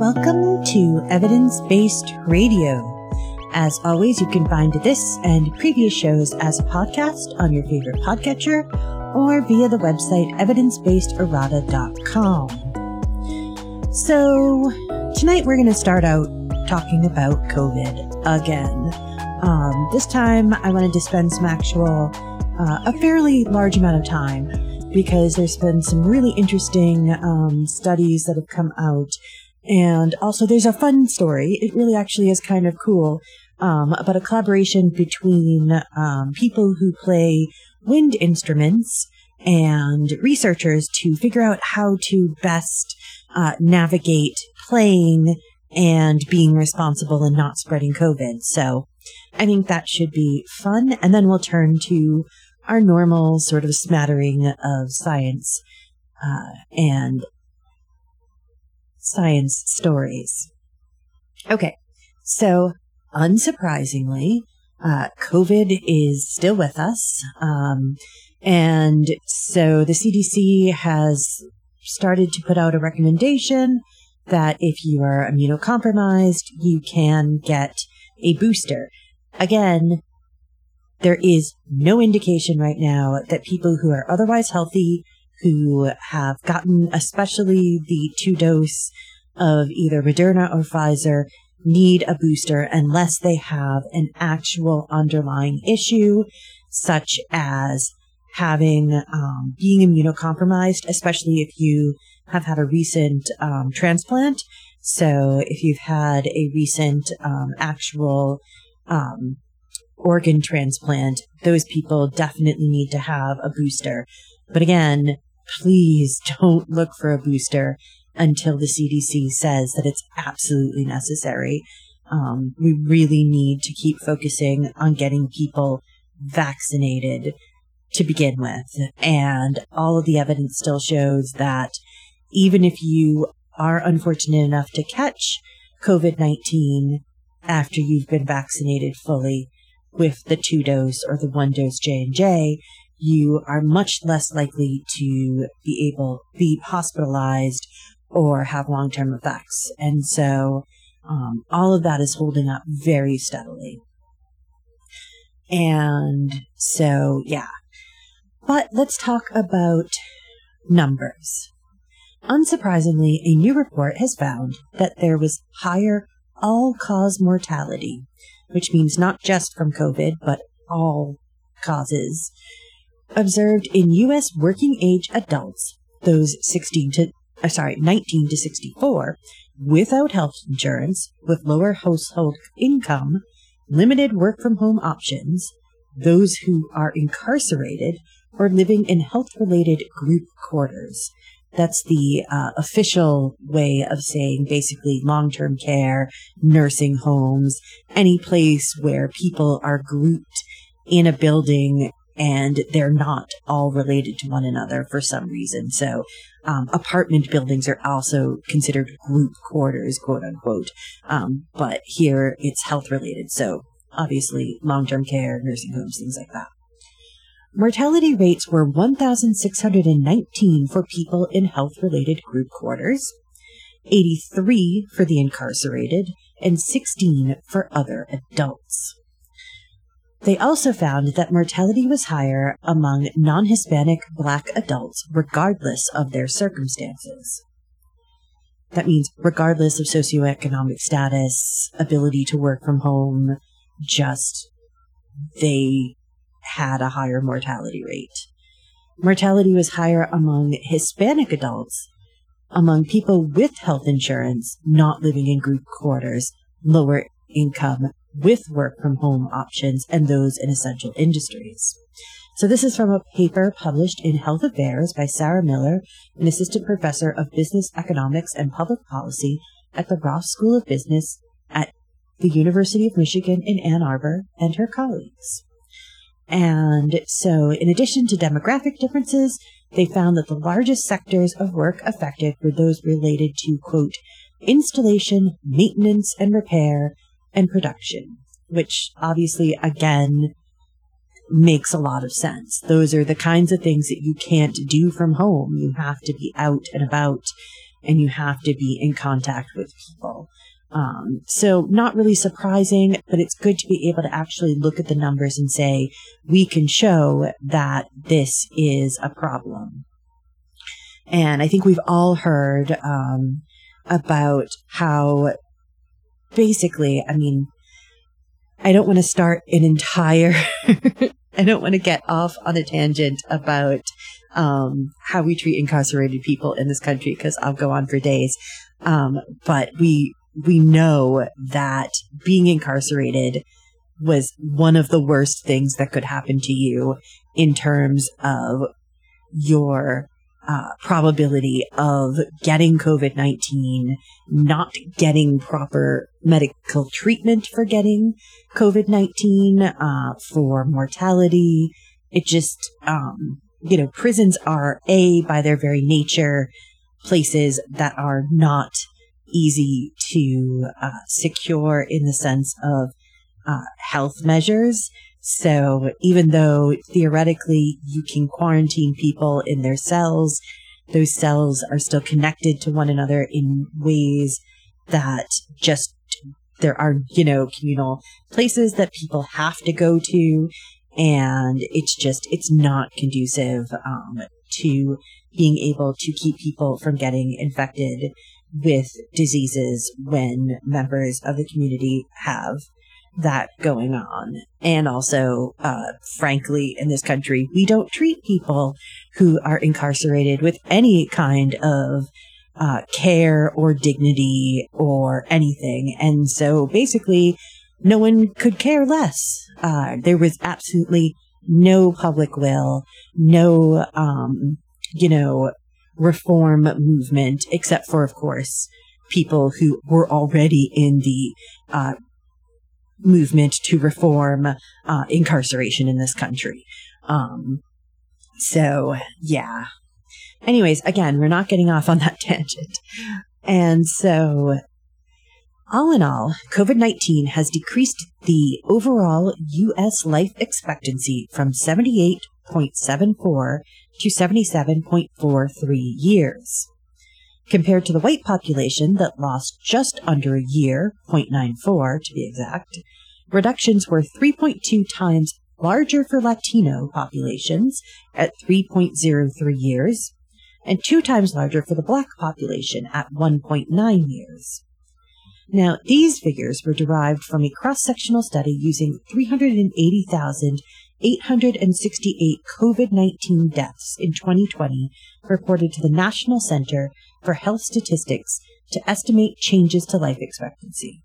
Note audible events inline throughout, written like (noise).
Welcome to Evidence Based Radio. As always, you can find this and previous shows as a podcast on your favorite podcatcher or via the website evidencebasederrata.com. So, tonight we're going to start out talking about COVID again. Um, this time, I wanted to spend some actual, uh, a fairly large amount of time because there's been some really interesting um, studies that have come out. And also, there's a fun story. It really actually is kind of cool um, about a collaboration between um, people who play wind instruments and researchers to figure out how to best uh, navigate playing and being responsible and not spreading COVID. So I think that should be fun. And then we'll turn to our normal sort of smattering of science uh, and science stories. Okay, so unsurprisingly, uh, COVID is still with us. Um, and so the CDC has started to put out a recommendation that if you are immunocompromised, you can get a booster. Again, there is no indication right now that people who are otherwise healthy, who have gotten especially the two dose of either Moderna or Pfizer, need a booster unless they have an actual underlying issue, such as having um, being immunocompromised, especially if you have had a recent um, transplant. So if you've had a recent um, actual um, organ transplant, those people definitely need to have a booster. But again, please (laughs) don't look for a booster until the CDC says that it's absolutely necessary. Um, we really need to keep focusing on getting people vaccinated to begin with. And all of the evidence still shows that even if you are unfortunate enough to catch COVID 19 after you've been vaccinated fully with the two dose or the one dose J&J, you are much less likely to be able be hospitalized or have long-term effects. And so um, all of that is holding up very steadily. And so, yeah. But let's talk about numbers. Unsurprisingly, a new report has found that there was higher all cause mortality, which means not just from COVID, but all causes, observed in U.S. working age adults, those 16 to, uh, sorry, 19 to 64, without health insurance, with lower household income, limited work from home options, those who are incarcerated, or living in health related group quarters. That's the uh, official way of saying basically long term care, nursing homes, any place where people are grouped in a building and they're not all related to one another for some reason. So, um, apartment buildings are also considered group quarters, quote unquote. Um, but here it's health related. So, obviously, long term care, nursing homes, things like that. Mortality rates were 1,619 for people in health related group quarters, 83 for the incarcerated, and 16 for other adults. They also found that mortality was higher among non Hispanic black adults, regardless of their circumstances. That means regardless of socioeconomic status, ability to work from home, just they had a higher mortality rate. Mortality was higher among Hispanic adults, among people with health insurance, not living in group quarters, lower income, with work from home options, and those in essential industries. So this is from a paper published in Health Affairs by Sarah Miller, an assistant professor of business economics and public policy at the Ross School of Business at the University of Michigan in Ann Arbor, and her colleagues. And so, in addition to demographic differences, they found that the largest sectors of work affected were those related to, quote, installation, maintenance and repair, and production, which obviously, again, makes a lot of sense. Those are the kinds of things that you can't do from home. You have to be out and about and you have to be in contact with people. Um, so not really surprising, but it's good to be able to actually look at the numbers and say, we can show that this is a problem. And I think we've all heard, um, about how basically, I mean, I don't want to start an entire, (laughs) I don't want to get off on a tangent about um, how we treat incarcerated people in this country because I'll go on for days. Um, but we we know that being incarcerated was one of the worst things that could happen to you in terms of your uh, probability of getting COVID 19, not getting proper medical treatment for getting COVID 19, uh, for mortality. It just, um, you know, prisons are A, by their very nature, places that are not easy to uh, secure in the sense of uh, health measures. So even though theoretically you can quarantine people in their cells, those cells are still connected to one another in ways that just there are, you know, communal places that people have to go to. And it's just, it's not conducive um, to being able to keep people from getting infected with diseases when members of the community have that going on. And also, uh, frankly, in this country, we don't treat people who are incarcerated with any kind of uh, care or dignity or anything. And so basically, no one could care less. Uh, there was absolutely no public will, no, um, you know, reform movement, except for, of course, people who were already in the uh, movement to reform uh, incarceration in this country. Um, so, yeah. Anyways, again, we're not getting off on that (laughs) tangent. And so, all in all, COVID 19 has decreased the overall U.S. life expectancy from 78.74 to 77.43 years. Compared to the white population that lost just under a year, 0.94 to be exact, reductions were 3.2 times larger for Latino populations at 3.03 years, and two times larger for the black population at 1.9 years. Now, these figures were derived from a cross-sectional study using 380,000 868 COVID 19 deaths in 2020 reported to the National Center for Health Statistics to estimate changes to life expectancy.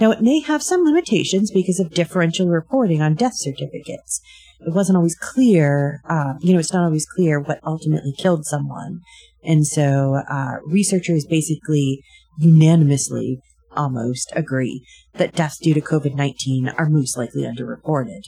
Now, it may have some limitations because of differential reporting on death certificates. It wasn't always clear, uh, you know, it's not always clear what ultimately killed someone. And so uh, researchers basically unanimously almost agree that deaths due to COVID 19 are most likely underreported.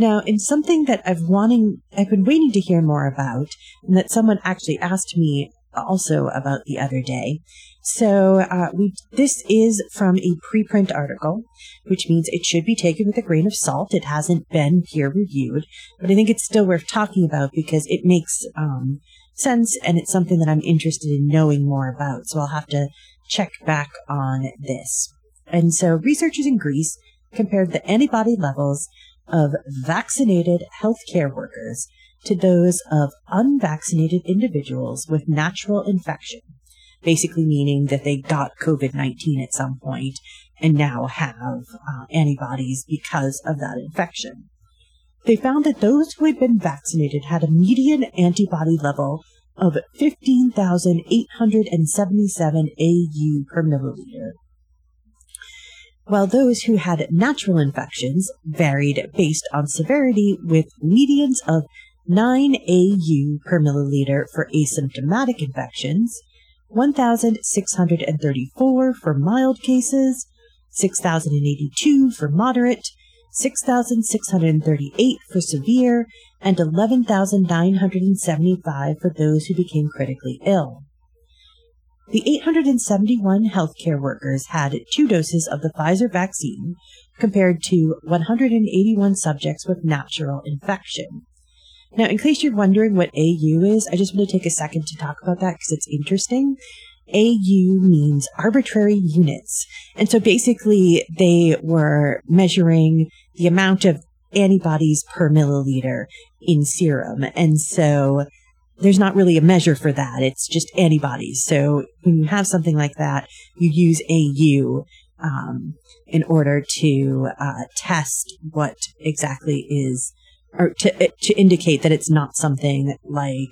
Now, in something that I've wanting, I've been waiting to hear more about, and that someone actually asked me also about the other day. So, uh, we this is from a preprint article, which means it should be taken with a grain of salt. It hasn't been peer reviewed, but I think it's still worth talking about because it makes um, sense and it's something that I'm interested in knowing more about. So I'll have to check back on this. And so, researchers in Greece compared the antibody levels of vaccinated healthcare workers to those of unvaccinated individuals with natural infection, basically meaning that they got COVID 19 at some point and now have uh, antibodies because of that infection. They found that those who had been vaccinated had a median antibody level of 15,877 AU per milliliter, while those who had natural infections varied based on severity with medians of 9 AU per milliliter for asymptomatic infections, 1,634 for mild cases, 6,082 for moderate, 6,638 for severe, and 11,975 for those who became critically ill. The 871 healthcare workers had two doses of the Pfizer vaccine compared to 181 subjects with natural infection. Now, in case you're wondering what AU is, I just want to take a second to talk about that because it's interesting. AU means arbitrary units. And so basically they were measuring the amount of antibodies per milliliter in serum. And so there's not really a measure for that. It's just antibodies. So when you have something like that, you use AU um, in order to uh, test what exactly is, or to to indicate that it's not something like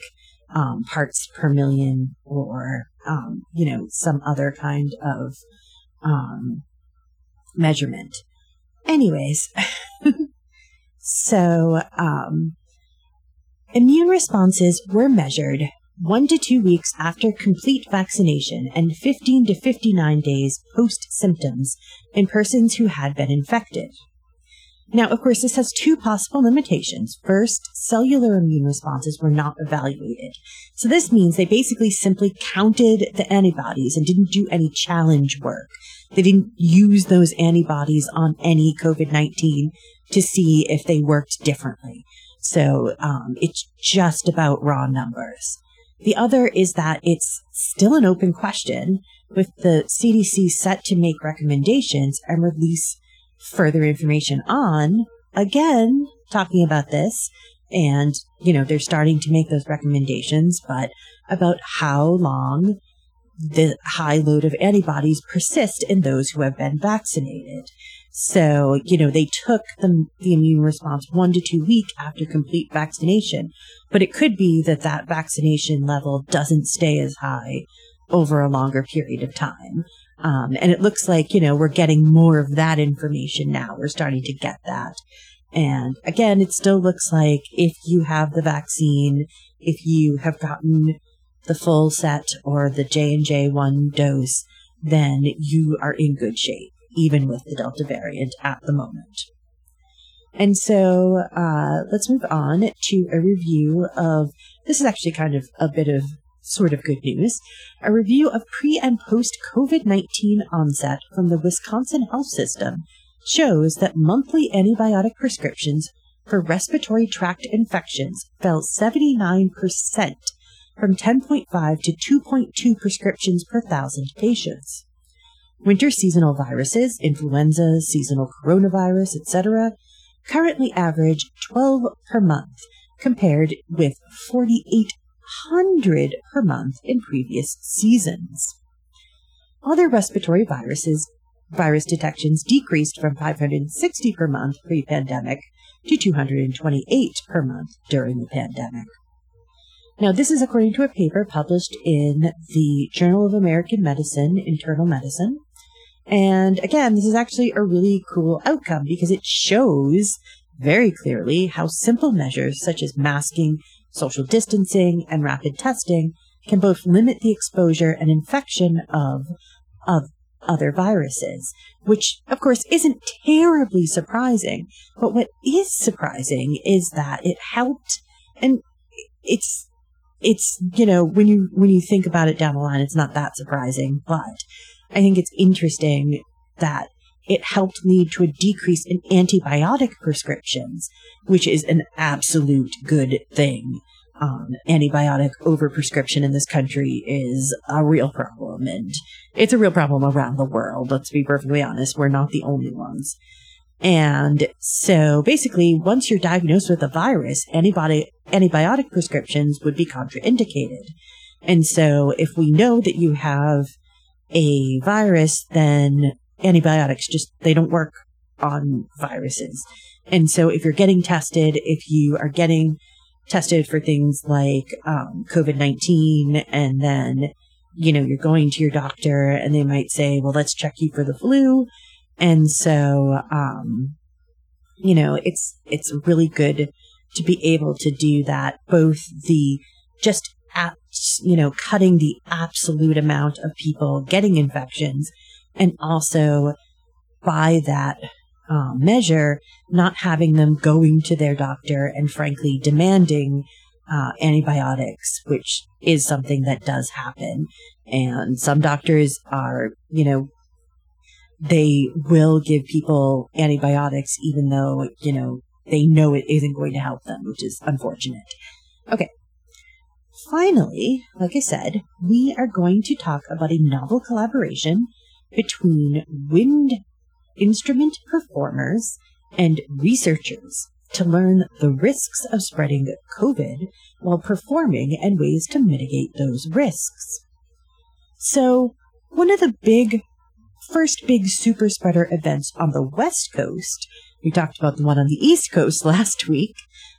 um, parts per million or um, you know some other kind of um, measurement. Anyways, (laughs) so um, immune responses were measured one to two weeks after complete vaccination and 15 to 59 days post symptoms in persons who had been infected. Now, of course, this has two possible limitations. First, cellular immune responses were not evaluated. So this means they basically simply counted the antibodies and didn't do any challenge work. They didn't use those antibodies on any COVID-19 to see if they worked differently. So um, it's just about raw numbers. The other is that it's still an open question with the CDC set to make recommendations and release further information on. Again, talking about this, and, you know, they're starting to make those recommendations, but about how long the high load of antibodies persist in those who have been vaccinated. So, you know, they took the, the immune response one to two weeks after complete vaccination, but it could be that that vaccination level doesn't stay as high over a longer period of time. Um, and it looks like, you know, we're getting more of that information now. We're starting to get that. And again, it still looks like if you have the vaccine, if you have gotten the full set or the J&J one dose, then you are in good shape, even with the Delta variant at the moment. And so uh, let's move on to a review of this is actually kind of a bit of sort of good news, a review of pre and post COVID 19 onset from the Wisconsin health system shows that monthly antibiotic prescriptions for respiratory tract infections fell 79% from 10.5 to 2.2 prescriptions per thousand patients. Winter seasonal viruses, influenza, seasonal coronavirus, etc., currently average 12 per month, compared with 4,800 per month in previous seasons. Other respiratory viruses virus detections decreased from 560 per month pre-pandemic to 228 per month during the pandemic. Now, this is according to a paper published in the Journal of American Medicine, Internal Medicine. And again, this is actually a really cool outcome because it shows very clearly how simple measures such as masking social distancing, and rapid testing can both limit the exposure and infection of, of other viruses, which of course isn't terribly surprising. But what is surprising is that it helped and it's, it's, you know, when you, when you think about it down the line, it's not that surprising, but I think it's interesting that it helped lead to a decrease in antibiotic prescriptions, which is an absolute good thing. Um, antibiotic overprescription in this country is a real problem, and it's a real problem around the world. Let's be perfectly honest. We're not the only ones. And so basically, once you're diagnosed with a virus, antibody, antibiotic prescriptions would be contraindicated. And so if we know that you have a virus, then antibiotics just, they don't work on viruses. And so if you're getting tested, if you are getting tested for things like um, COVID 19 and then, you know, you're going to your doctor and they might say, well, let's check you for the flu. And so, um, you know, it's, it's really good to be able to do that, both the just you know, cutting the absolute amount of people getting infections and also by that uh, measure, not having them going to their doctor and frankly demanding uh, antibiotics, which is something that does happen. And some doctors are, you know, they will give people antibiotics even though, you know, they know it isn't going to help them, which is unfortunate. Okay. Finally, like I said, we are going to talk about a novel collaboration between wind instrument performers and researchers to learn the risks of spreading COVID while performing and ways to mitigate those risks. So, one of the big, first big super spreader events on the West Coast, we talked about the one on the East Coast (laughs) last week,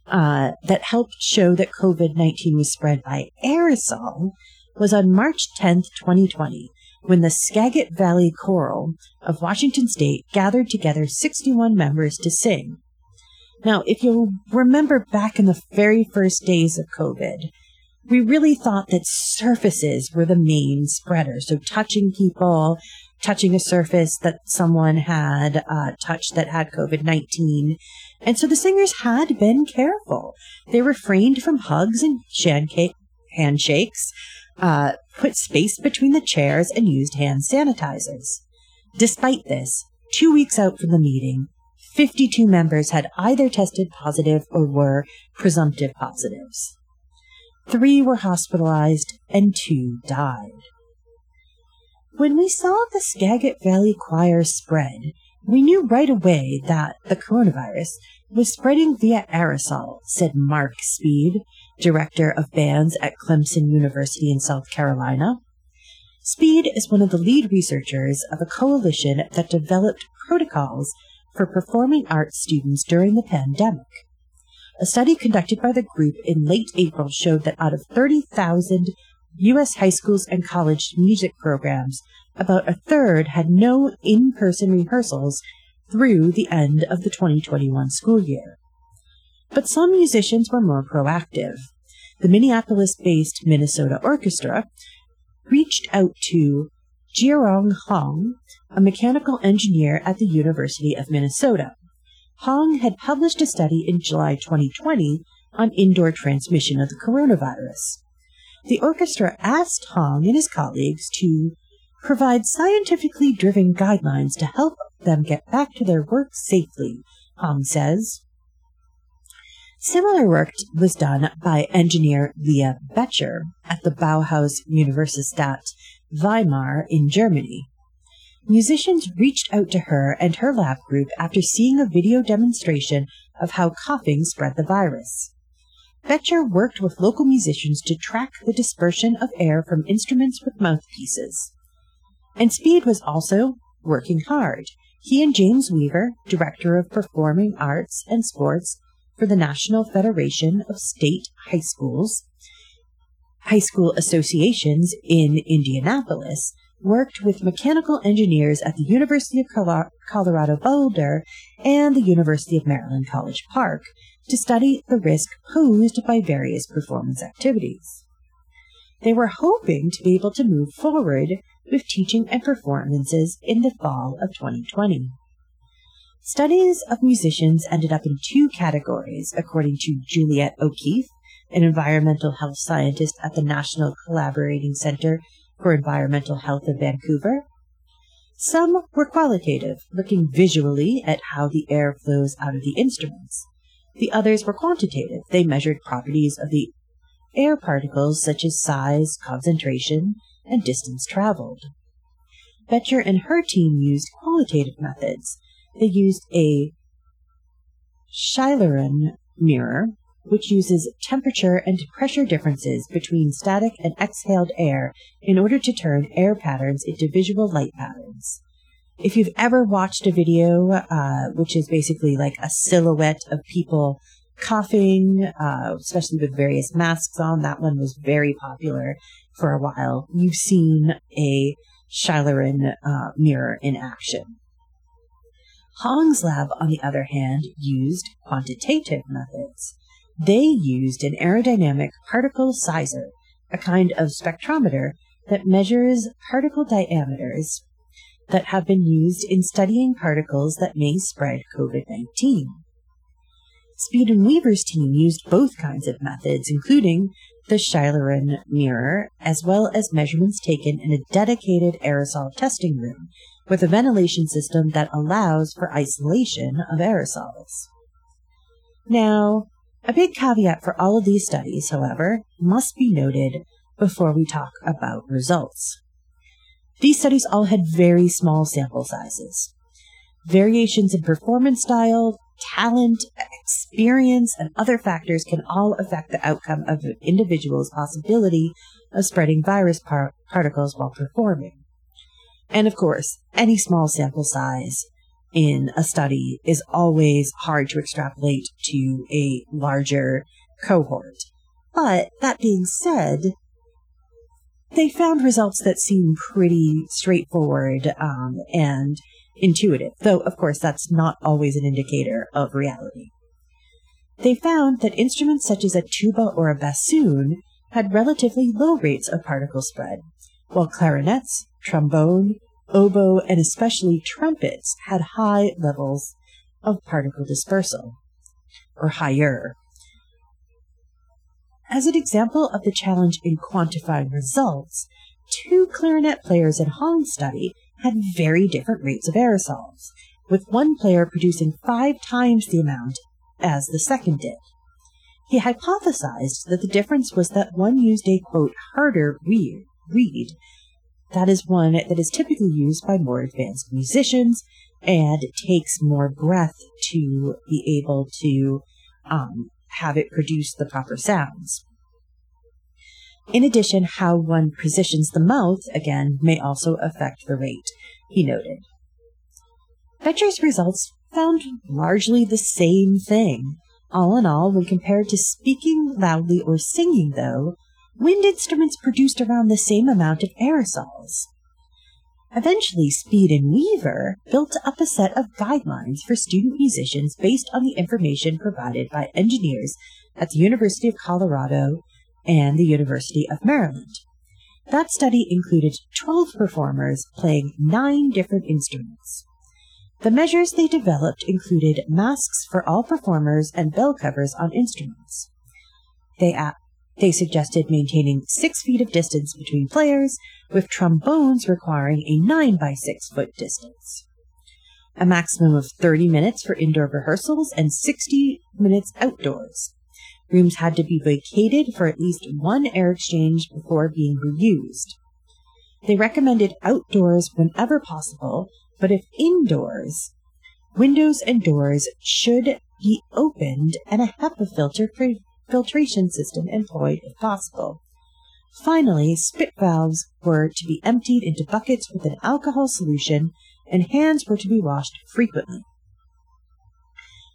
uh, that helped show that COVID 19 was spread by aerosol, was on March 10th, 2020, when the Skagit Valley Chorale of Washington State gathered together 61 members to sing. Now, if you'll remember back in the very first days of COVID, we really thought that surfaces were the main spreader. So touching people, touching a surface that someone had uh, touched that had COVID 19. And so the singers had been careful. They refrained from hugs and handshakes, uh, put space between the chairs, and used hand sanitizers. Despite this, two weeks out from the meeting, 52 members had either tested positive or were presumptive positives. Three were hospitalized and two died. When we saw the Skagit Valley Choir spread, we knew right away that the coronavirus was spreading via aerosol, said Mark Speed, director of bands at Clemson University in South Carolina. Speed is one of the lead researchers of a coalition that developed protocols for performing arts students during the pandemic. A study conducted by the group in late April showed that out of 30,000 U.S. high schools and college music programs, about a third had no in person rehearsals through the end of the 2021 school year. But some musicians were more proactive. The Minneapolis based Minnesota Orchestra reached out to Jiarong Hong, a mechanical engineer at the University of Minnesota. Hong had published a study in July 2020 on indoor transmission of the coronavirus. The orchestra asked Hong and his colleagues to provide scientifically driven guidelines to help them get back to their work safely, Hong says. Similar work was done by engineer Lia Becher at the Bauhaus Universität Weimar in Germany. Musicians reached out to her and her lab group after seeing a video demonstration of how coughing spread the virus. Becher worked with local musicians to track the dispersion of air from instruments with mouthpieces. And Speed was also working hard. He and James Weaver, Director of Performing Arts and Sports for the National Federation of State High Schools, High School Associations in Indianapolis, worked with mechanical engineers at the University of Colorado Boulder and the University of Maryland College Park to study the risk posed by various performance activities. They were hoping to be able to move forward with teaching and performances in the fall of 2020. Studies of musicians ended up in two categories, according to Juliette O'Keefe, an environmental health scientist at the National Collaborating Center for Environmental Health of Vancouver. Some were qualitative, looking visually at how the air flows out of the instruments. The others were quantitative. They measured properties of the air particles such as size, concentration, and distance traveled. Becher and her team used qualitative methods. They used a Schlieren mirror, which uses temperature and pressure differences between static and exhaled air in order to turn air patterns into visual light patterns. If you've ever watched a video, uh, which is basically like a silhouette of people coughing, uh, especially with various masks on, that one was very popular for a while. You've seen a Schlieren uh, mirror in action. Hong's lab, on the other hand, used quantitative methods. They used an aerodynamic particle sizer, a kind of spectrometer that measures particle diameters that have been used in studying particles that may spread COVID 19. Speed and Weaver's team used both kinds of methods, including the Schlieren mirror, as well as measurements taken in a dedicated aerosol testing room with a ventilation system that allows for isolation of aerosols. Now, a big caveat for all of these studies, however, must be noted before we talk about results. These studies all had very small sample sizes. Variations in performance style, talent, experience, and other factors can all affect the outcome of an individual's possibility of spreading virus par- particles while performing. And of course, any small sample size in a study is always hard to extrapolate to a larger cohort. But that being said, they found results that seem pretty straightforward um, and intuitive, though, of course, that's not always an indicator of reality. They found that instruments such as a tuba or a bassoon had relatively low rates of particle spread, while clarinets, trombone, oboe, and especially trumpets had high levels of particle dispersal, or higher. As an example of the challenge in quantifying results, two clarinet players in Hong's study had very different rates of aerosols, with one player producing five times the amount as the second did. He hypothesized that the difference was that one used a quote harder reed, that is one that is typically used by more advanced musicians and takes more breath to be able to um, have it produce the proper sounds. In addition, how one positions the mouth, again, may also affect the rate, he noted. Becher's results found largely the same thing. All in all, when compared to speaking loudly or singing, though, wind instruments produced around the same amount of aerosols. Eventually, Speed and Weaver built up a set of guidelines for student musicians based on the information provided by engineers at the University of Colorado and the University of Maryland. That study included 12 performers playing nine different instruments. The measures they developed included masks for all performers and bell covers on instruments. They, they suggested maintaining six feet of distance between players, with trombones requiring a 9 by 6 foot distance. A maximum of 30 minutes for indoor rehearsals and 60 minutes outdoors. Rooms had to be vacated for at least one air exchange before being reused. They recommended outdoors whenever possible, but if indoors, windows and doors should be opened and a HEPA filter filtration system employed if possible. Finally, spit valves were to be emptied into buckets with an alcohol solution and hands were to be washed frequently.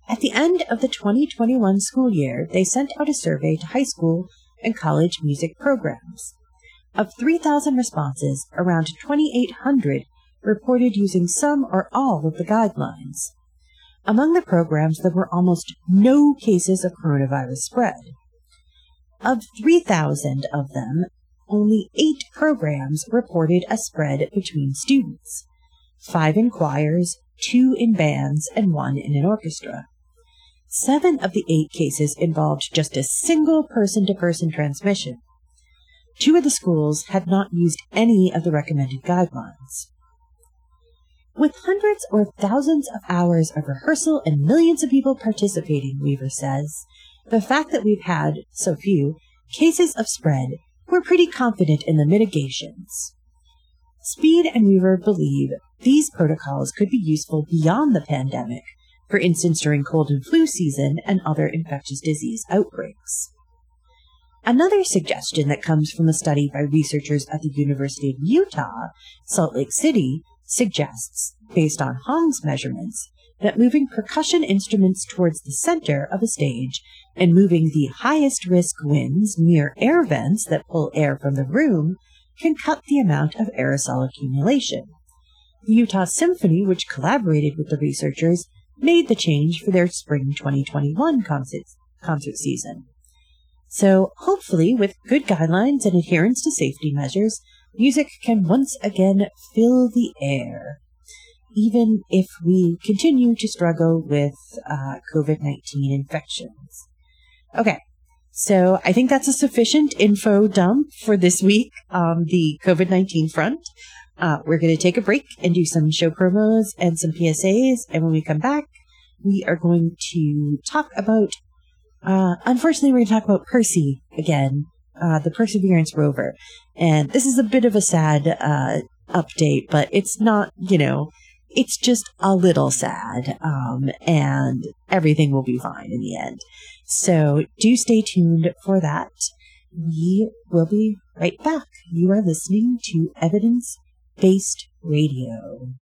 At the end of the 2021 school year, they sent out a survey to high school and college music programs. Of 3,000 responses, around 2,800 reported using some or all of the guidelines. Among the programs, there were almost no cases of coronavirus spread. Of 3,000 of them, only eight programs reported a spread between students five in choirs, two in bands, and one in an orchestra. Seven of the eight cases involved just a single person to person transmission. Two of the schools had not used any of the recommended guidelines. With hundreds or thousands of hours of rehearsal and millions of people participating, Weaver says, the fact that we've had so few cases of spread, we're pretty confident in the mitigations. Speed and Weaver believe these protocols could be useful beyond the pandemic for instance during cold and flu season and other infectious disease outbreaks. Another suggestion that comes from a study by researchers at the University of Utah, Salt Lake City, suggests, based on Hong's measurements, that moving percussion instruments towards the center of a stage and moving the highest risk winds near air vents that pull air from the room can cut the amount of aerosol accumulation. The Utah Symphony, which collaborated with the researchers, made the change for their spring 2021 concert, concert season. So hopefully with good guidelines and adherence to safety measures, music can once again fill the air, even if we continue to struggle with uh, COVID-19 infections. Okay. So I think that's a sufficient info dump for this week on the COVID-19 front. Uh, we're going to take a break and do some show promos and some PSAs. And when we come back, we are going to talk about, uh, unfortunately, we're going to talk about Percy again, uh, the Perseverance rover. And this is a bit of a sad, uh, update, but it's not, you know, it's just a little sad. Um, and everything will be fine in the end. So do stay tuned for that. We will be right back. You are listening to Evidence Based Radio.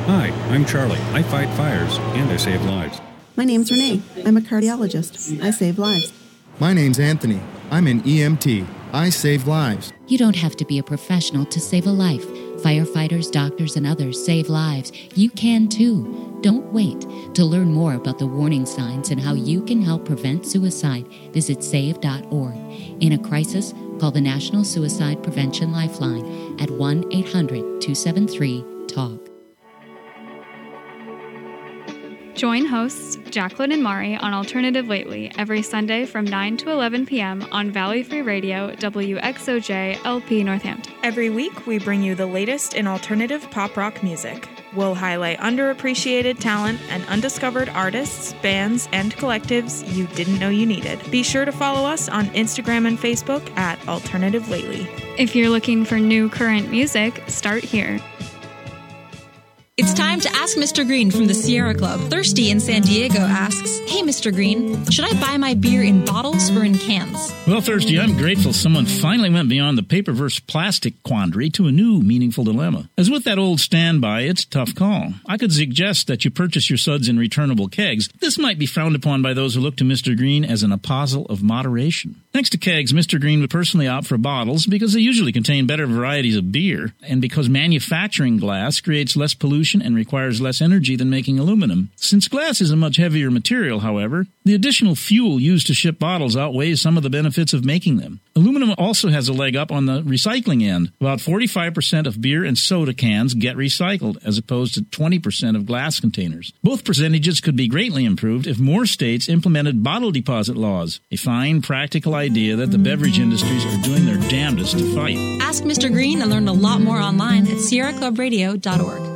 Hi, I'm Charlie. I fight fires and I save lives. My name's Renee. I'm a cardiologist. I save lives. My name's Anthony. I'm an EMT. I save lives. You don't have to be a professional to save a life. Firefighters, doctors, and others save lives. You can too. Don't wait. To learn more about the warning signs and how you can help prevent suicide, visit save.org. In a crisis, call the National Suicide Prevention Lifeline at 1 800 273 TALK. Join hosts Jacqueline and Mari on Alternative Lately every Sunday from 9 to 11 p.m. on Valley Free Radio, WXOJ LP Northampton. Every week, we bring you the latest in alternative pop rock music. We'll highlight underappreciated talent and undiscovered artists, bands, and collectives you didn't know you needed. Be sure to follow us on Instagram and Facebook at Alternative Lately. If you're looking for new current music, start here. It's time to ask Mr. Green from the Sierra Club. Thirsty in San Diego asks, Hey, Mr. Green, should I buy my beer in bottles or in cans? Well, Thirsty, I'm grateful someone finally went beyond the paper versus plastic quandary to a new meaningful dilemma. As with that old standby, it's a tough call. I could suggest that you purchase your suds in returnable kegs. This might be frowned upon by those who look to Mr. Green as an apostle of moderation. Thanks to kegs, Mr. Green would personally opt for bottles because they usually contain better varieties of beer, and because manufacturing glass creates less pollution and requires less energy than making aluminum. Since glass is a much heavier material, however, the additional fuel used to ship bottles outweighs some of the benefits of making them. Aluminum also has a leg up on the recycling end. About 45% of beer and soda cans get recycled, as opposed to 20% of glass containers. Both percentages could be greatly improved if more states implemented bottle deposit laws, a fine, practical idea that the beverage industries are doing their damnedest to fight. Ask Mr. Green and learn a lot more online at sierraclubradio.org.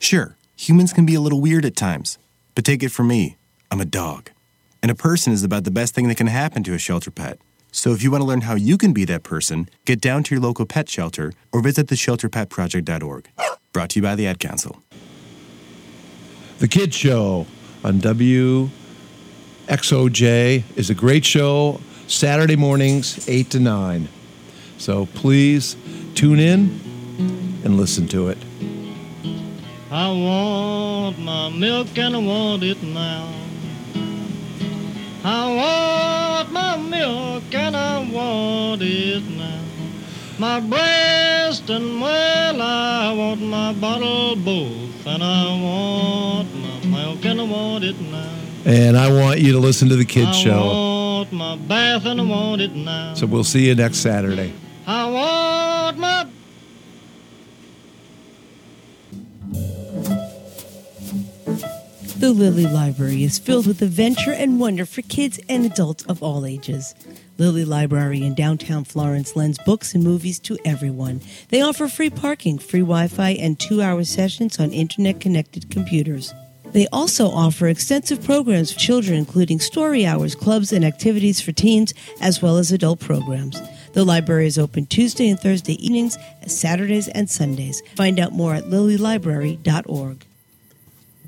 Sure, humans can be a little weird at times, but take it from me, I'm a dog. And a person is about the best thing that can happen to a shelter pet. So if you want to learn how you can be that person, get down to your local pet shelter or visit theshelterpetproject.org. Brought to you by the Ad Council. The Kid Show on WXOJ is a great show, Saturday mornings, 8 to 9. So please tune in and listen to it. I want my milk and I want it now. I want my milk and I want it now. My breast and well, I want my bottle both, and I want my milk and I want it now. And I want you to listen to the Kids I Show. want my bath and I want it now. So we'll see you next Saturday. The Lilly Library is filled with adventure and wonder for kids and adults of all ages. Lilly Library in downtown Florence lends books and movies to everyone. They offer free parking, free Wi Fi, and two hour sessions on internet connected computers. They also offer extensive programs for children, including story hours, clubs, and activities for teens, as well as adult programs. The library is open Tuesday and Thursday evenings, Saturdays and Sundays. Find out more at lillylibrary.org.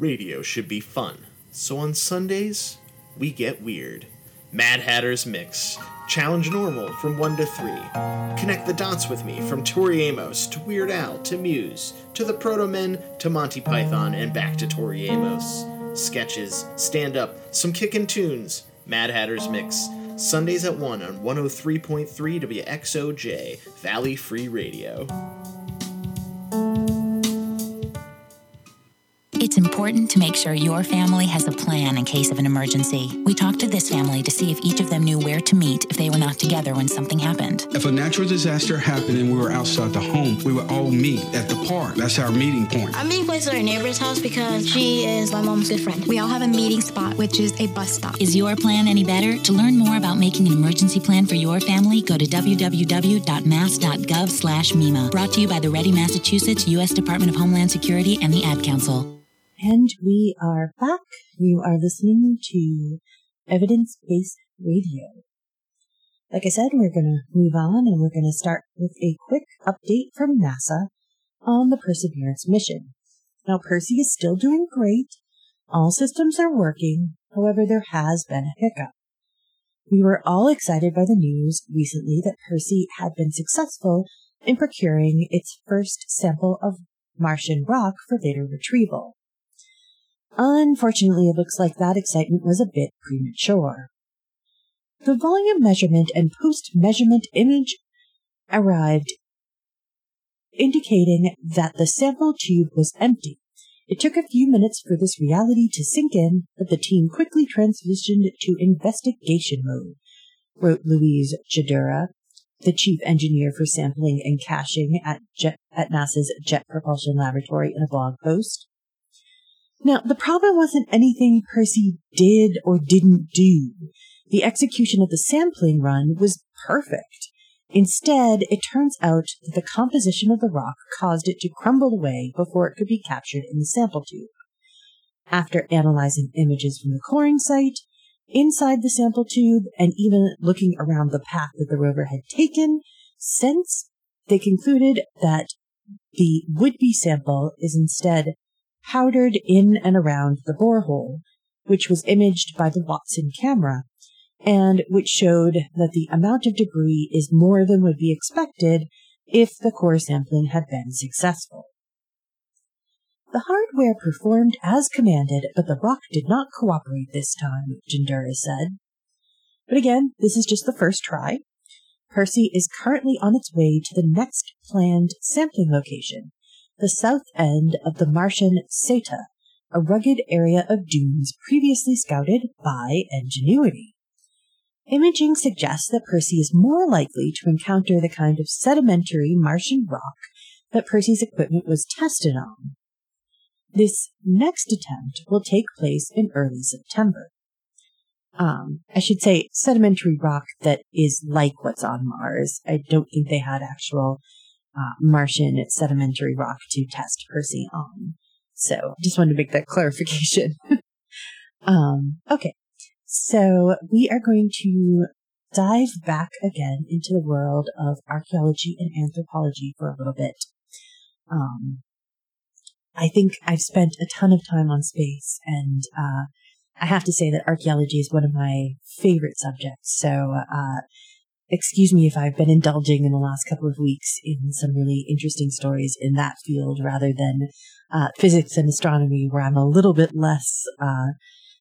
Radio should be fun, so on Sundays, we get weird. Mad Hatter's Mix. Challenge Normal from 1 to 3. Connect the dots with me from Tori Amos to Weird Al to Muse to the Protomen to Monty Python and back to Tori Amos. Sketches, stand up, some kickin' tunes. Mad Hatter's Mix. Sundays at 1 on 103.3 WXOJ, Valley Free Radio. It's important to make sure your family has a plan in case of an emergency. We talked to this family to see if each of them knew where to meet if they were not together when something happened. If a natural disaster happened and we were outside the home, we would all meet at the park. That's our meeting point. I'm meeting place at our neighbor's house because she is my mom's good friend. We all have a meeting spot, which is a bus stop. Is your plan any better? To learn more about making an emergency plan for your family, go to www.mass.gov slash MEMA. Brought to you by the Ready Massachusetts, U.S. Department of Homeland Security, and the Ad Council. And we are back. You are listening to Evidence Based Radio. Like I said, we're going to move on and we're going to start with a quick update from NASA on the Perseverance mission. Now, Percy is still doing great. All systems are working. However, there has been a hiccup. We were all excited by the news recently that Percy had been successful in procuring its first sample of Martian rock for later retrieval. Unfortunately, it looks like that excitement was a bit premature. The volume measurement and post-measurement image arrived indicating that the sample tube was empty. It took a few minutes for this reality to sink in, but the team quickly transitioned to investigation mode, wrote Louise Jandura, the chief engineer for sampling and caching at, Jet, at NASA's Jet Propulsion Laboratory in a blog post. Now, the problem wasn't anything Percy did or didn't do. The execution of the sampling run was perfect. Instead, it turns out that the composition of the rock caused it to crumble away before it could be captured in the sample tube. After analyzing images from the coring site, inside the sample tube, and even looking around the path that the rover had taken, since they concluded that the would-be sample is instead powdered in and around the borehole, which was imaged by the Watson camera, and which showed that the amount of debris is more than would be expected if the core sampling had been successful. The hardware performed as commanded, but the rock did not cooperate this time, Jandura said. But again, this is just the first try. Percy is currently on its way to the next planned sampling location, the south end of the Martian Séítah, a rugged area of dunes previously scouted by Ingenuity. Imaging suggests that Percy is more likely to encounter the kind of sedimentary Martian rock that Percy's equipment was tested on. This next attempt will take place in early September. Um, I should say sedimentary rock that is like what's on Mars. I don't think they had actual uh, Martian sedimentary rock to test Percy on. So just wanted to make that (laughs) clarification. (laughs) um, okay. So we are going to dive back again into the world of archaeology and anthropology for a little bit. Um, I think I've spent a ton of time on space and, uh, I have to say that archaeology is one of my favorite subjects. So, uh, excuse me if I've been indulging in the last couple of weeks in some really interesting stories in that field rather than, uh, physics and astronomy where I'm a little bit less, uh,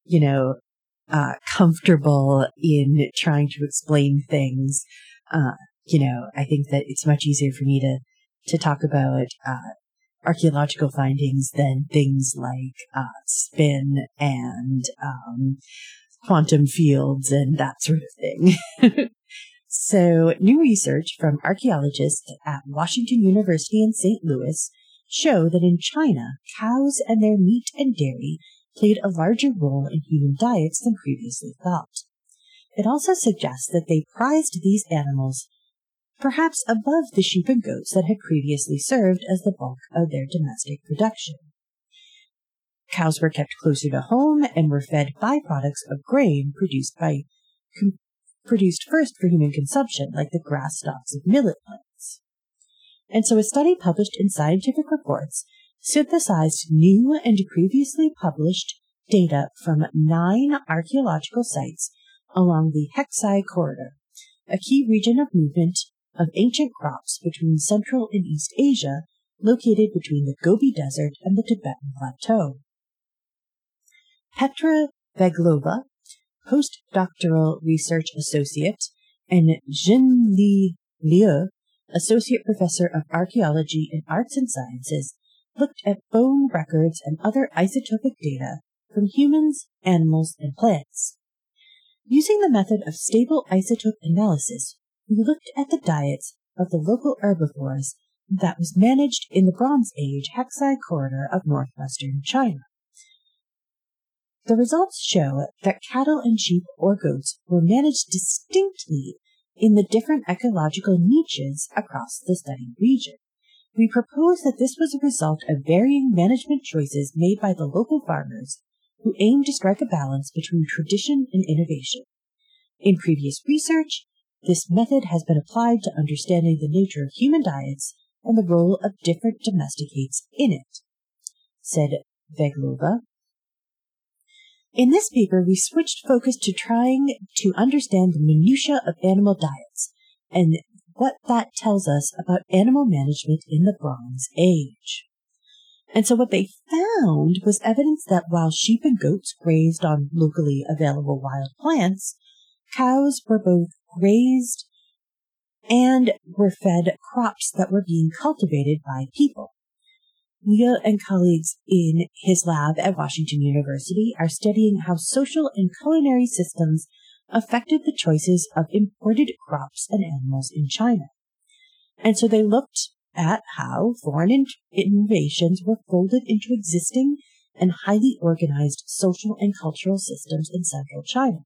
you know, uh, comfortable in trying to explain things. Uh, you know, I think that it's much easier for me to, to talk about, uh, archaeological findings than things like, uh, spin and, um, quantum fields and that sort of thing. (laughs) so new research from archaeologists at Washington University in St. Louis show that in China, cows and their meat and dairy played a larger role in human diets than previously thought. It also suggests that they prized these animals perhaps above the sheep and goats that had previously served as the bulk of their domestic production. Cows were kept closer to home and were fed byproducts of grain produced by com- produced first for human consumption, like the grass stalks of millet plants. And so a study published in Scientific Reports synthesized new and previously published data from nine archaeological sites along the Hexi Corridor, a key region of movement of ancient crops between Central and East Asia, located between the Gobi Desert and the Tibetan Plateau. Petra Vaiglova, postdoctoral research associate, and Li Liu, associate professor of archaeology and arts and sciences, looked at bone records and other isotopic data from humans, animals, and plants. Using the method of stable isotope analysis, we looked at the diets of the local herbivores that was managed in the Bronze Age Hexi corridor of northwestern China. The results show that cattle and sheep or goats were managed distinctly in the different ecological niches across the studied region. We propose that this was a result of varying management choices made by the local farmers who aimed to strike a balance between tradition and innovation. In previous research, this method has been applied to understanding the nature of human diets and the role of different domesticates in it, said Vaiglova. In this paper, we switched focus to trying to understand the minutiae of animal diets and what that tells us about animal management in the Bronze Age. And so what they found was evidence that while sheep and goats grazed on locally available wild plants, cows were both grazed and were fed crops that were being cultivated by people. Liu and colleagues in his lab at Washington University are studying how social and culinary systems affected the choices of imported crops and animals in China. And so they looked at how foreign in- innovations were folded into existing and highly organized social and cultural systems in central China.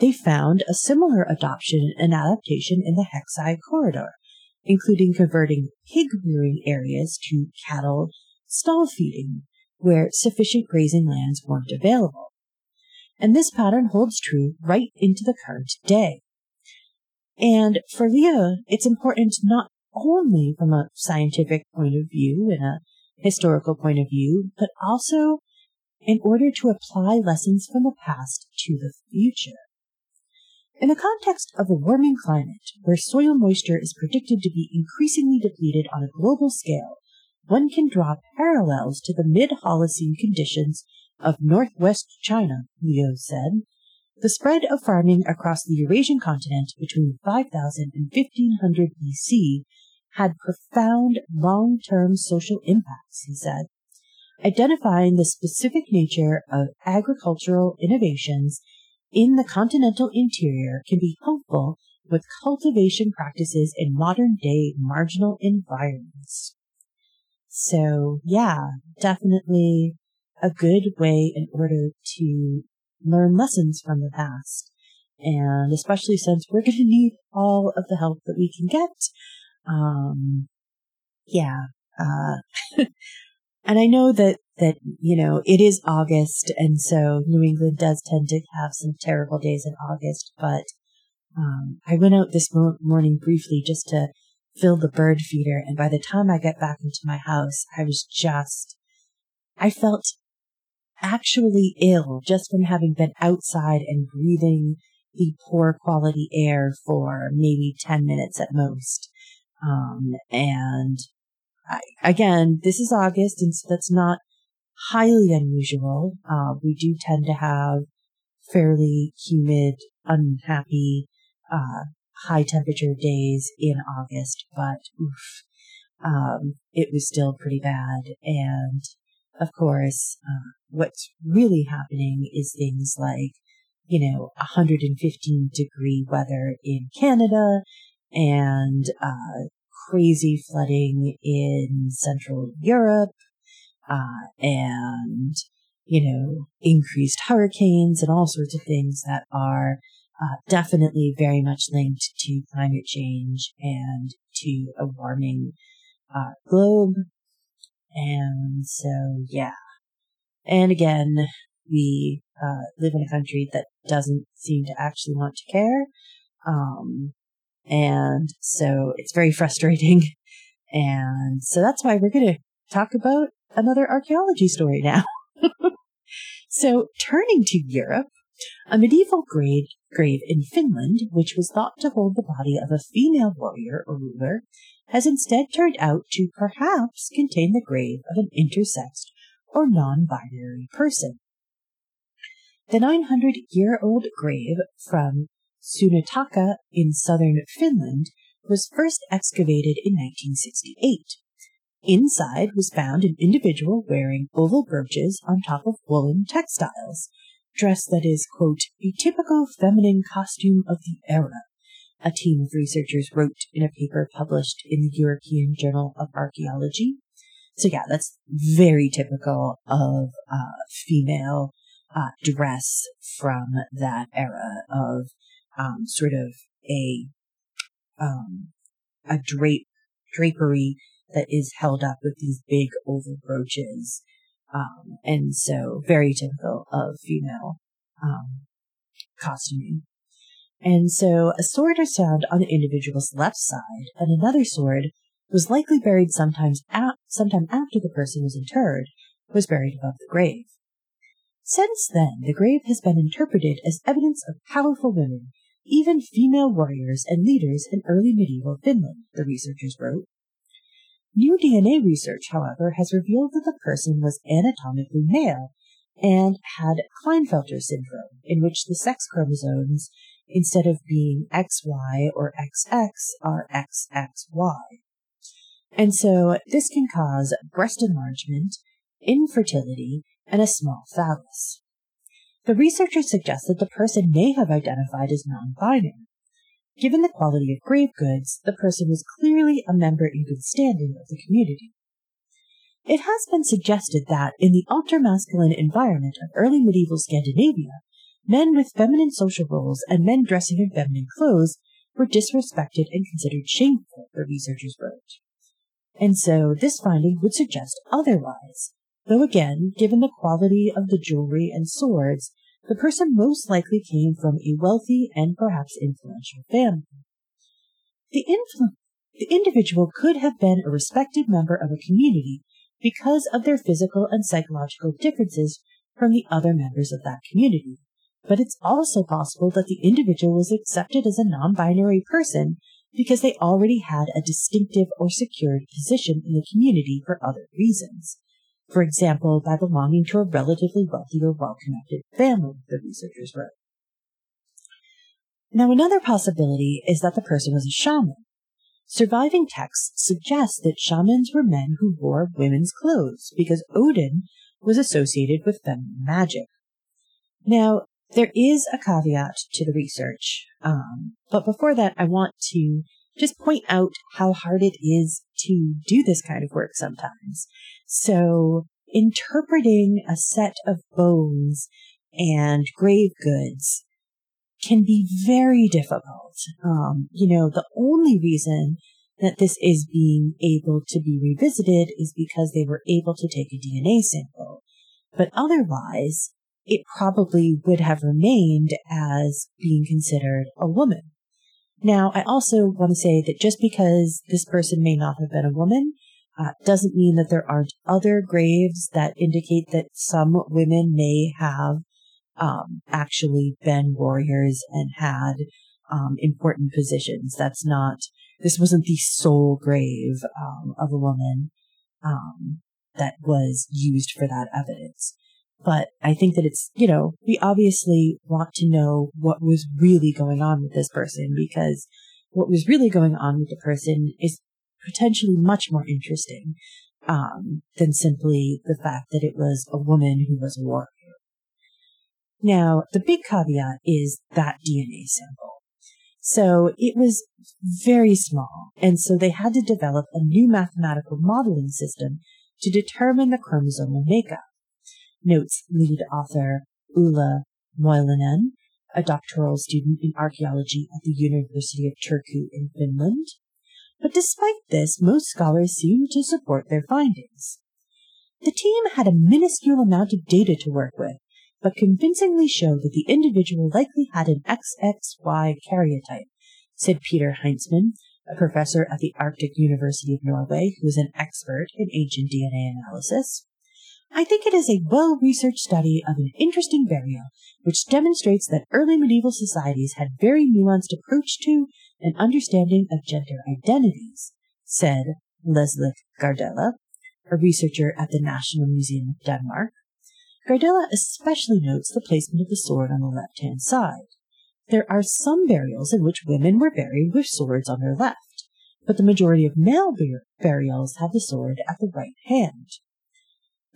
They found a similar adoption and adaptation in the Hexi corridor, including converting pig rearing areas to cattle stall feeding, where sufficient grazing lands weren't available. And this pattern holds true right into the current day. And for Liu, it's important not only from a scientific point of view and a historical point of view, but also in order to apply lessons from the past to the future. In the context of a warming climate, where soil moisture is predicted to be increasingly depleted on a global scale, one can draw parallels to the mid-Holocene conditions of northwest China, Liu said. The spread of farming across the Eurasian continent between 5000 and 1500 BC had profound long-term social impacts, he said. Identifying the specific nature of agricultural innovations in the continental interior can be helpful with cultivation practices in modern day marginal environments. So yeah, definitely a good way in order to learn lessons from the past. And especially since we're (laughs) going to need all of the help that we can get. Um, yeah, uh, (laughs) and I know that that, you know, it is August, and so New England does tend to have some terrible days in August, but um, I went out this mo- morning briefly just to fill the bird feeder, and by the time I got back into my house, I was just, I felt actually ill just from having been outside and breathing the poor quality air for maybe 10 minutes at most. Um, and I, again, this is August, and so that's not highly unusual. Uh, we do tend to have fairly humid, unhappy, uh, high temperature days in August, but oof, um, it was still pretty bad. And of course, uh, what's really happening is things like, you know, 115 degree weather in Canada and, uh, crazy flooding in Central Europe uh, and you know increased hurricanes and all sorts of things that are uh, definitely very much linked to climate change and to a warming uh, globe. And so, yeah. And again, we uh, live in a country that doesn't seem to actually want to care. Um, and so it's very frustrating. (laughs) And so that's why we're going to talk about another archaeology story now. (laughs) so, turning to Europe, a medieval grave, grave in Finland, which was thought to hold the body of a female warrior or ruler, has instead turned out to perhaps contain the grave of an intersexed or non-binary person. The 900 year old grave from Suontaka in southern Finland was first excavated in 1968. Inside was found an individual wearing oval brooches on top of woolen textiles, dress that is, quote, a typical feminine costume of the era, a team of researchers wrote in a paper published in the European Journal of Archaeology. So yeah, that's very typical of uh, female uh, dress from that era of um, sort of a um, a drape drapery that is held up with these big oval brooches, um, and so very typical of female um, costuming. And so a sword is found on the individual's left side, and another sword was likely buried sometimes at, sometime after the person was interred, was buried above the grave. Since then, the grave has been interpreted as evidence of powerful women, even female warriors and leaders in early medieval Finland, the researchers wrote. New DNA research, however, has revealed that the person was anatomically male and had Klinefelter syndrome, in which the sex chromosomes, instead of being XY or XX, are XXY. And so this can cause breast enlargement, infertility, and a small phallus. The researchers suggest that the person may have identified as non-binary. Given the quality of grave goods, the person was clearly a member in good standing of the community. It has been suggested that, in the ultra-masculine environment of early medieval Scandinavia, men with feminine social roles and men dressing in feminine clothes were disrespected and considered shameful, the researchers wrote. And so this finding would suggest otherwise, though again, given the quality of the jewelry and swords, the person most likely came from a wealthy and perhaps influential family. The, influ- the individual could have been a respected member of a community because of their physical and psychological differences from the other members of that community. But it's also possible that the individual was accepted as a non-binary person because they already had a distinctive or secured position in the community for other reasons. For example, by belonging to a relatively wealthy or well-connected family, the researchers wrote. Now, another possibility is that the person was a shaman. Surviving texts suggest that shamans were men who wore women's clothes because Odin was associated with feminine magic. Now, there is a caveat to the research, um, but before that, I want to just point out how hard it is to do this kind of work sometimes. So, interpreting a set of bones and grave goods can be very difficult. Um, you know, the only reason that this is being able to be revisited is because they were able to take a DNA sample. But otherwise, it probably would have remained as being considered a woman. Now, I also want to say that just because this person may not have been a woman, uh, doesn't mean that there aren't other graves that indicate that some women may have um, actually been warriors and had um, important positions. That's not, this wasn't the sole grave um, of a woman um, that was used for that evidence. But I think that it's, you know, we obviously want to know what was really going on with this person because what was really going on with the person is potentially much more interesting um, than simply the fact that it was a woman who was a warrior. Now, the big caveat is that DNA sample. So it was very small, and so they had to develop a new mathematical modeling system to determine the chromosomal makeup. Notes lead author Ulla Moilanen, a doctoral student in archaeology at the University of Turku in Finland. But despite this, most scholars seem to support their findings. The team had a minuscule amount of data to work with, but convincingly showed that the individual likely had an XXY karyotype, said Peter Heintzman, a professor at the Arctic University of Norway who is an expert in ancient DNA analysis. I think it is a well-researched study of an interesting burial which demonstrates that early medieval societies had very nuanced approach to and understanding of gender identities, said Leslie Gardella, a researcher at the National Museum of Denmark. Gardella especially notes the placement of the sword on the left-hand side. There are some burials in which women were buried with swords on their left, but the majority of male bur- burials have the sword at the right hand.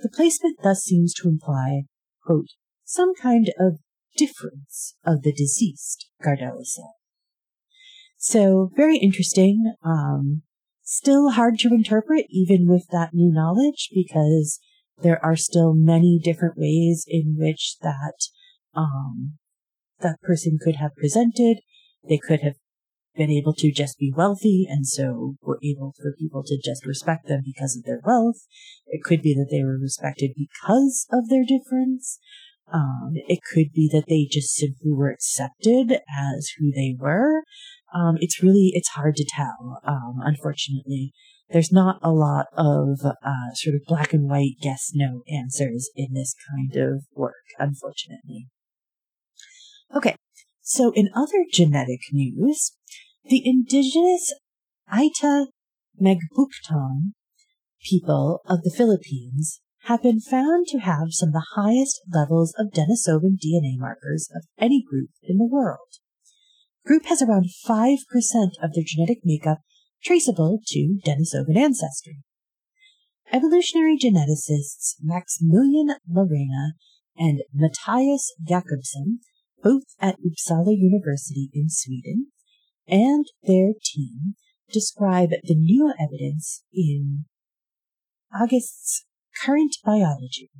The placement thus seems to imply, quote, some kind of difference of the deceased, Gardella said. So very interesting. Um, still hard to interpret even with that new knowledge because there are still many different ways in which that um, that person could have presented. They could have been able to just be wealthy and so were able for people to just respect them because of their wealth. It could be that they were respected because of their difference. Um, it could be that they just simply were accepted as who they were. Um, it's really, it's hard to tell, um, unfortunately. There's not a lot of uh, sort of black and white yes no answers in this kind of work, unfortunately. Okay, so in other genetic news, the indigenous Aita Magbukon people of the Philippines have been found to have some of the highest levels of Denisovan DNA markers of any group in the world. Group has around 5% of their genetic makeup traceable to Denisovan ancestry. Evolutionary geneticists Maximilian Larena and Mattias Jakobsson, both at Uppsala University in Sweden, and their team describe the new evidence in August's Current Biology.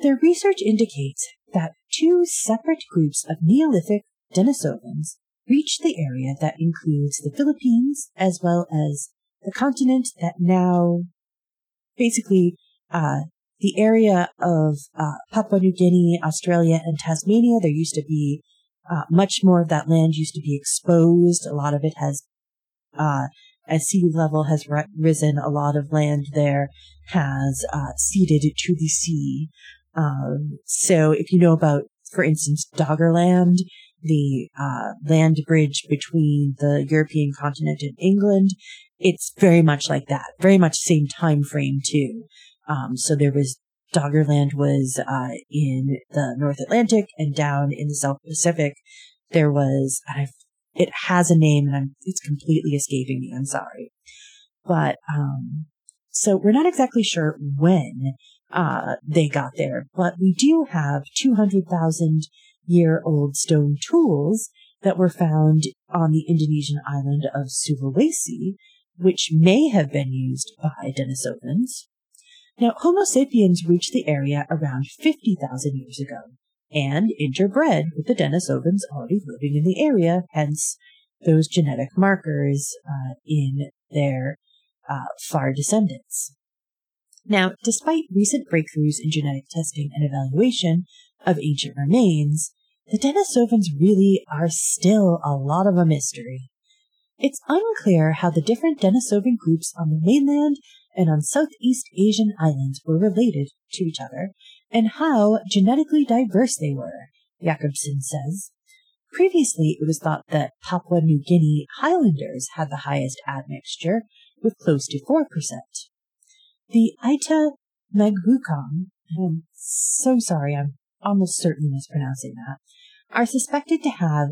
Their research indicates that two separate groups of Neolithic Denisovans reached the area that includes the Philippines as well as the continent that now basically uh, the area of uh, Papua New Guinea, Australia, and Tasmania. There used to be uh, much more of that land used to be exposed. A lot of it has, uh, as sea level has ri- risen, a lot of land there has uh, ceded to the sea. Um, so if you know about, for instance, Doggerland, the uh, land bridge between the European continent and England, it's very much like that. Very much same time frame too. Um, so there was Doggerland was uh, in the North Atlantic and down in the South Pacific. There was, I've, it has a name and I'm, it's completely escaping me. I'm sorry. But, um, so we're not exactly sure when, uh, they got there, but we do have 200,000 year old stone tools that were found on the Indonesian island of Sulawesi, which may have been used by Denisovans. Now, Homo sapiens reached the area around 50,000 years ago and interbred with the Denisovans already living in the area, hence those genetic markers uh, in their uh, far descendants. Now, despite recent breakthroughs in genetic testing and evaluation of ancient remains, the Denisovans really are still a lot of a mystery. It's unclear how the different Denisovan groups on the mainland and on Southeast Asian islands were related to each other, and how genetically diverse they were, Jakobsson says. Previously, it was thought that Papua New Guinea Highlanders had the highest admixture, with close to 4%. The Aita Magbukong, I'm so sorry, I'm almost certainly mispronouncing that, are suspected to have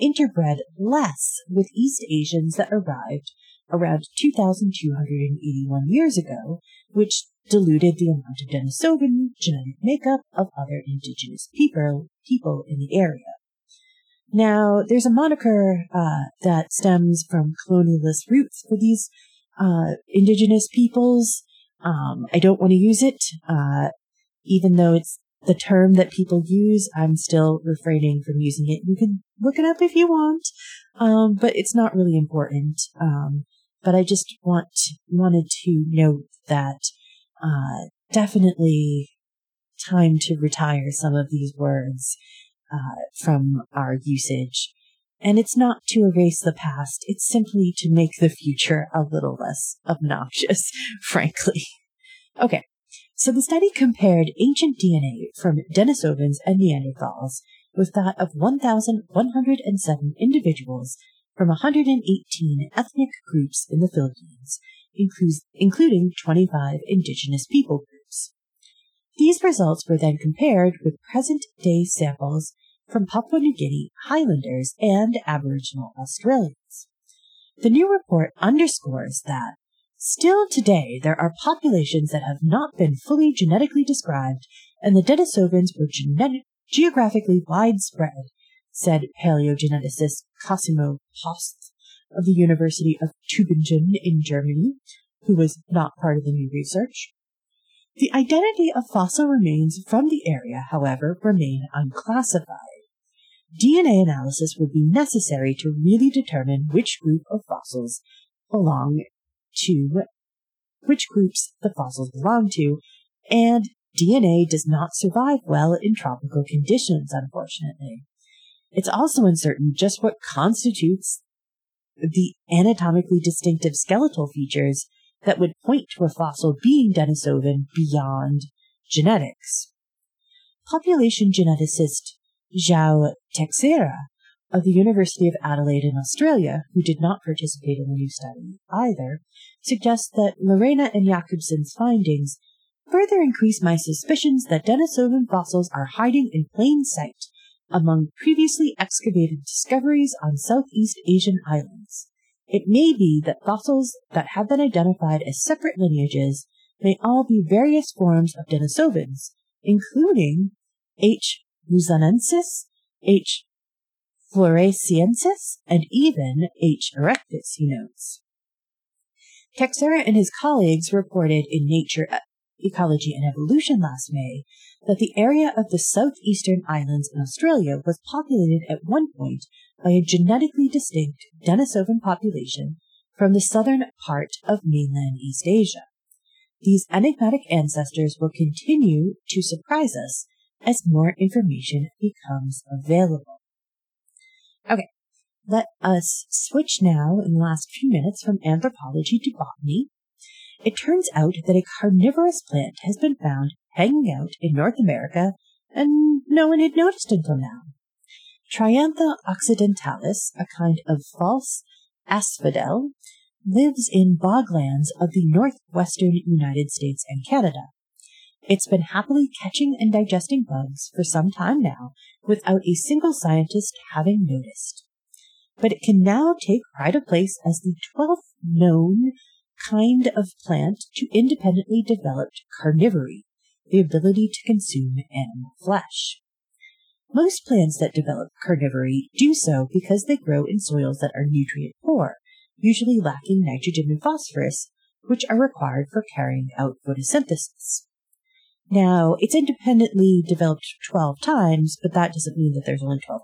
interbred less with East Asians that arrived around 2,281 years ago, which diluted the amount of Denisovan genetic makeup of other indigenous people, people in the area. Now, there's a moniker uh, that stems from colonialist roots for these uh, indigenous peoples. Um, I don't want to use it, uh, even though it's the term that people use. I'm still refraining from using it. You can look it up if you want, um, but it's not really important. Um, but I just want wanted to note that uh, definitely time to retire some of these words uh, from our usage. And it's not to erase the past, it's simply to make the future a little less obnoxious, (laughs) frankly. Okay, so the study compared ancient DNA from Denisovans and Neanderthals with that of 1,107 individuals from 118 ethnic groups in the Philippines, including 25 indigenous people groups. These results were then compared with present day samples from Papua New Guinea Highlanders and Aboriginal Australians. The new report underscores that still today there are populations that have not been fully genetically described and the Denisovans were genetic, geographically widespread, said paleogeneticist Cosimo Posth of the University of Tübingen in Germany, who was not part of the new research. The identity of fossil remains from the area, however, remain unclassified. DNA analysis would be necessary to really determine which group of fossils belong to, which groups the fossils belong to, and DNA does not survive well in tropical conditions, unfortunately. It's also uncertain just what constitutes the anatomically distinctive skeletal features that would point to a fossil being Denisovan beyond genetics. Population geneticist João Teixeira of the University of Adelaide in Australia, who did not participate in the new study either, suggests that Larena and Jakobsson's findings further increase my suspicions that Denisovan fossils are hiding in plain sight among previously excavated discoveries on Southeast Asian islands. It may be that fossils that have been identified as separate lineages may all be various forms of Denisovans, including H. luzonensis, H. floresiensis, and even H. erectus, he notes. Teixeira and his colleagues reported in Nature Ecology and Evolution last May that the area of the southeastern islands in Australia was populated at one point by a genetically distinct Denisovan population from the southern part of mainland East Asia. These enigmatic ancestors will continue to surprise us as more information becomes available. Okay, let us switch now in the last few minutes from anthropology to botany. It turns out that a carnivorous plant has been found hanging out in North America and no one had noticed until now. Triantha occidentalis, a kind of false asphodel, lives in boglands of the northwestern United States and Canada. It's been happily catching and digesting bugs for some time now without a single scientist having noticed. But it can now take pride of place as the 12th known kind of plant to independently develop carnivory, the ability to consume animal flesh. Most plants that develop carnivory do so because they grow in soils that are nutrient poor, usually lacking nitrogen and phosphorus, which are required for carrying out photosynthesis. Now, it's independently developed 12 times, but that doesn't mean that there's only 12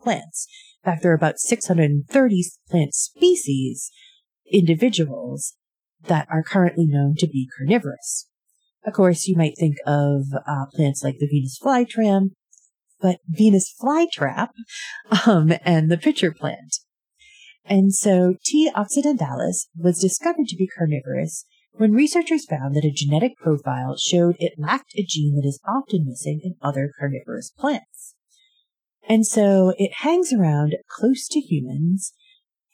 plants. In fact, there are about 630 plant species, individuals, that are currently known to be carnivorous. Of course, you might think of uh, plants like the Venus flytrap, but Venus flytrap, um, and the pitcher plant. And so T. occidentalis was discovered to be carnivorous when researchers found that a genetic profile showed it lacked a gene that is often missing in other carnivorous plants. And so it hangs around close to humans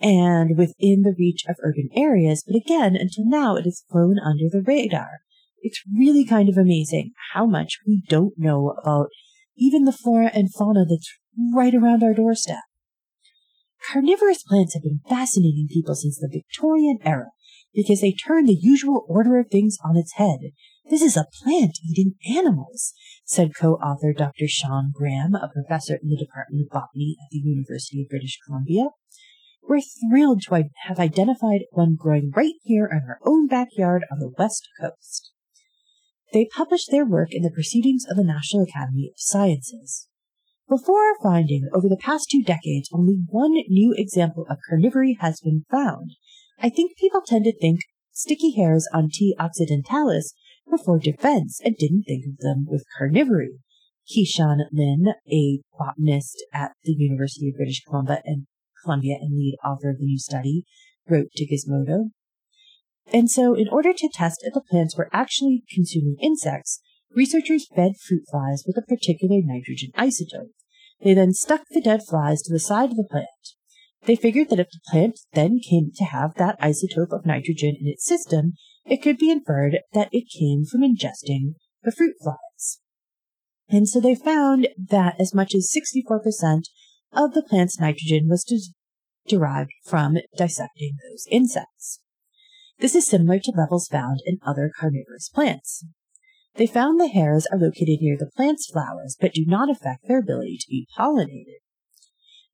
and within the reach of urban areas, but again, until now, it has flown under the radar. It's really kind of amazing how much we don't know about even the flora and fauna that's right around our doorstep. Carnivorous plants have been fascinating people since the Victorian era because they turn the usual order of things on its head. This is a plant eating animals, said co-author Dr. Sean Graham, a professor in the Department of Botany at the University of British Columbia. We're thrilled to have identified one growing right here in our own backyard on the West Coast. They published their work in the Proceedings of the National Academy of Sciences. Before our finding, over the past two decades, only one new example of carnivory has been found. I think people tend to think sticky hairs on T. occidentalis before defense and didn't think of them with carnivory. Qianshi Lin, a botanist at the University of British Columbia and Columbia and lead author of the new study, wrote to Gizmodo. And so, in order to test if the plants were actually consuming insects, researchers fed fruit flies with a particular nitrogen isotope. They then stuck the dead flies to the side of the plant. They figured that if the plant then came to have that isotope of nitrogen in its system, it could be inferred that it came from ingesting the fruit flies. And so they found that as much as 64% of the plant's nitrogen was derived from dissecting those insects. This is similar to levels found in other carnivorous plants. They found the hairs are located near the plant's flowers but do not affect their ability to be pollinated.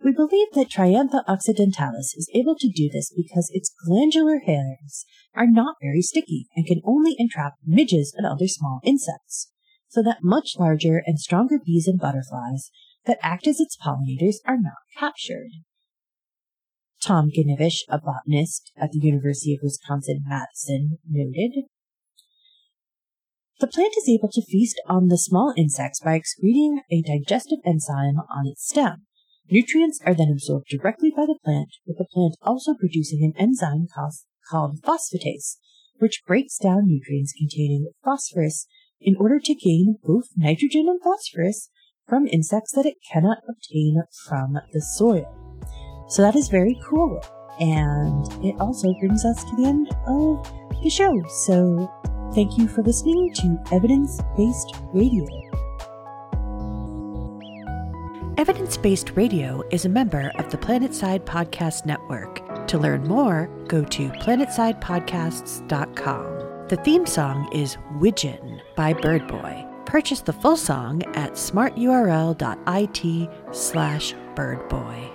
We believe that Triantha occidentalis is able to do this because its glandular hairs are not very sticky and can only entrap midges and other small insects, so that much larger and stronger bees and butterflies that act as its pollinators are not captured. Tom Givnish, a botanist at the University of Wisconsin-Madison, noted, the plant is able to feast on the small insects by excreting a digestive enzyme on its stem. Nutrients are then absorbed directly by the plant, with the plant also producing an enzyme called phosphatase, which breaks down nutrients containing phosphorus in order to gain both nitrogen and phosphorus from insects that it cannot obtain from the soil. So that is very cool. And it also brings us to the end of the show. So thank you for listening to Evidence Based Radio. Evidence Based Radio is a member of the Planetside Podcast Network. To learn more, go to planetsidepodcasts.com. The theme song is Widgeon by Birdboy. Purchase the full song at smarturl.it slash birdboy.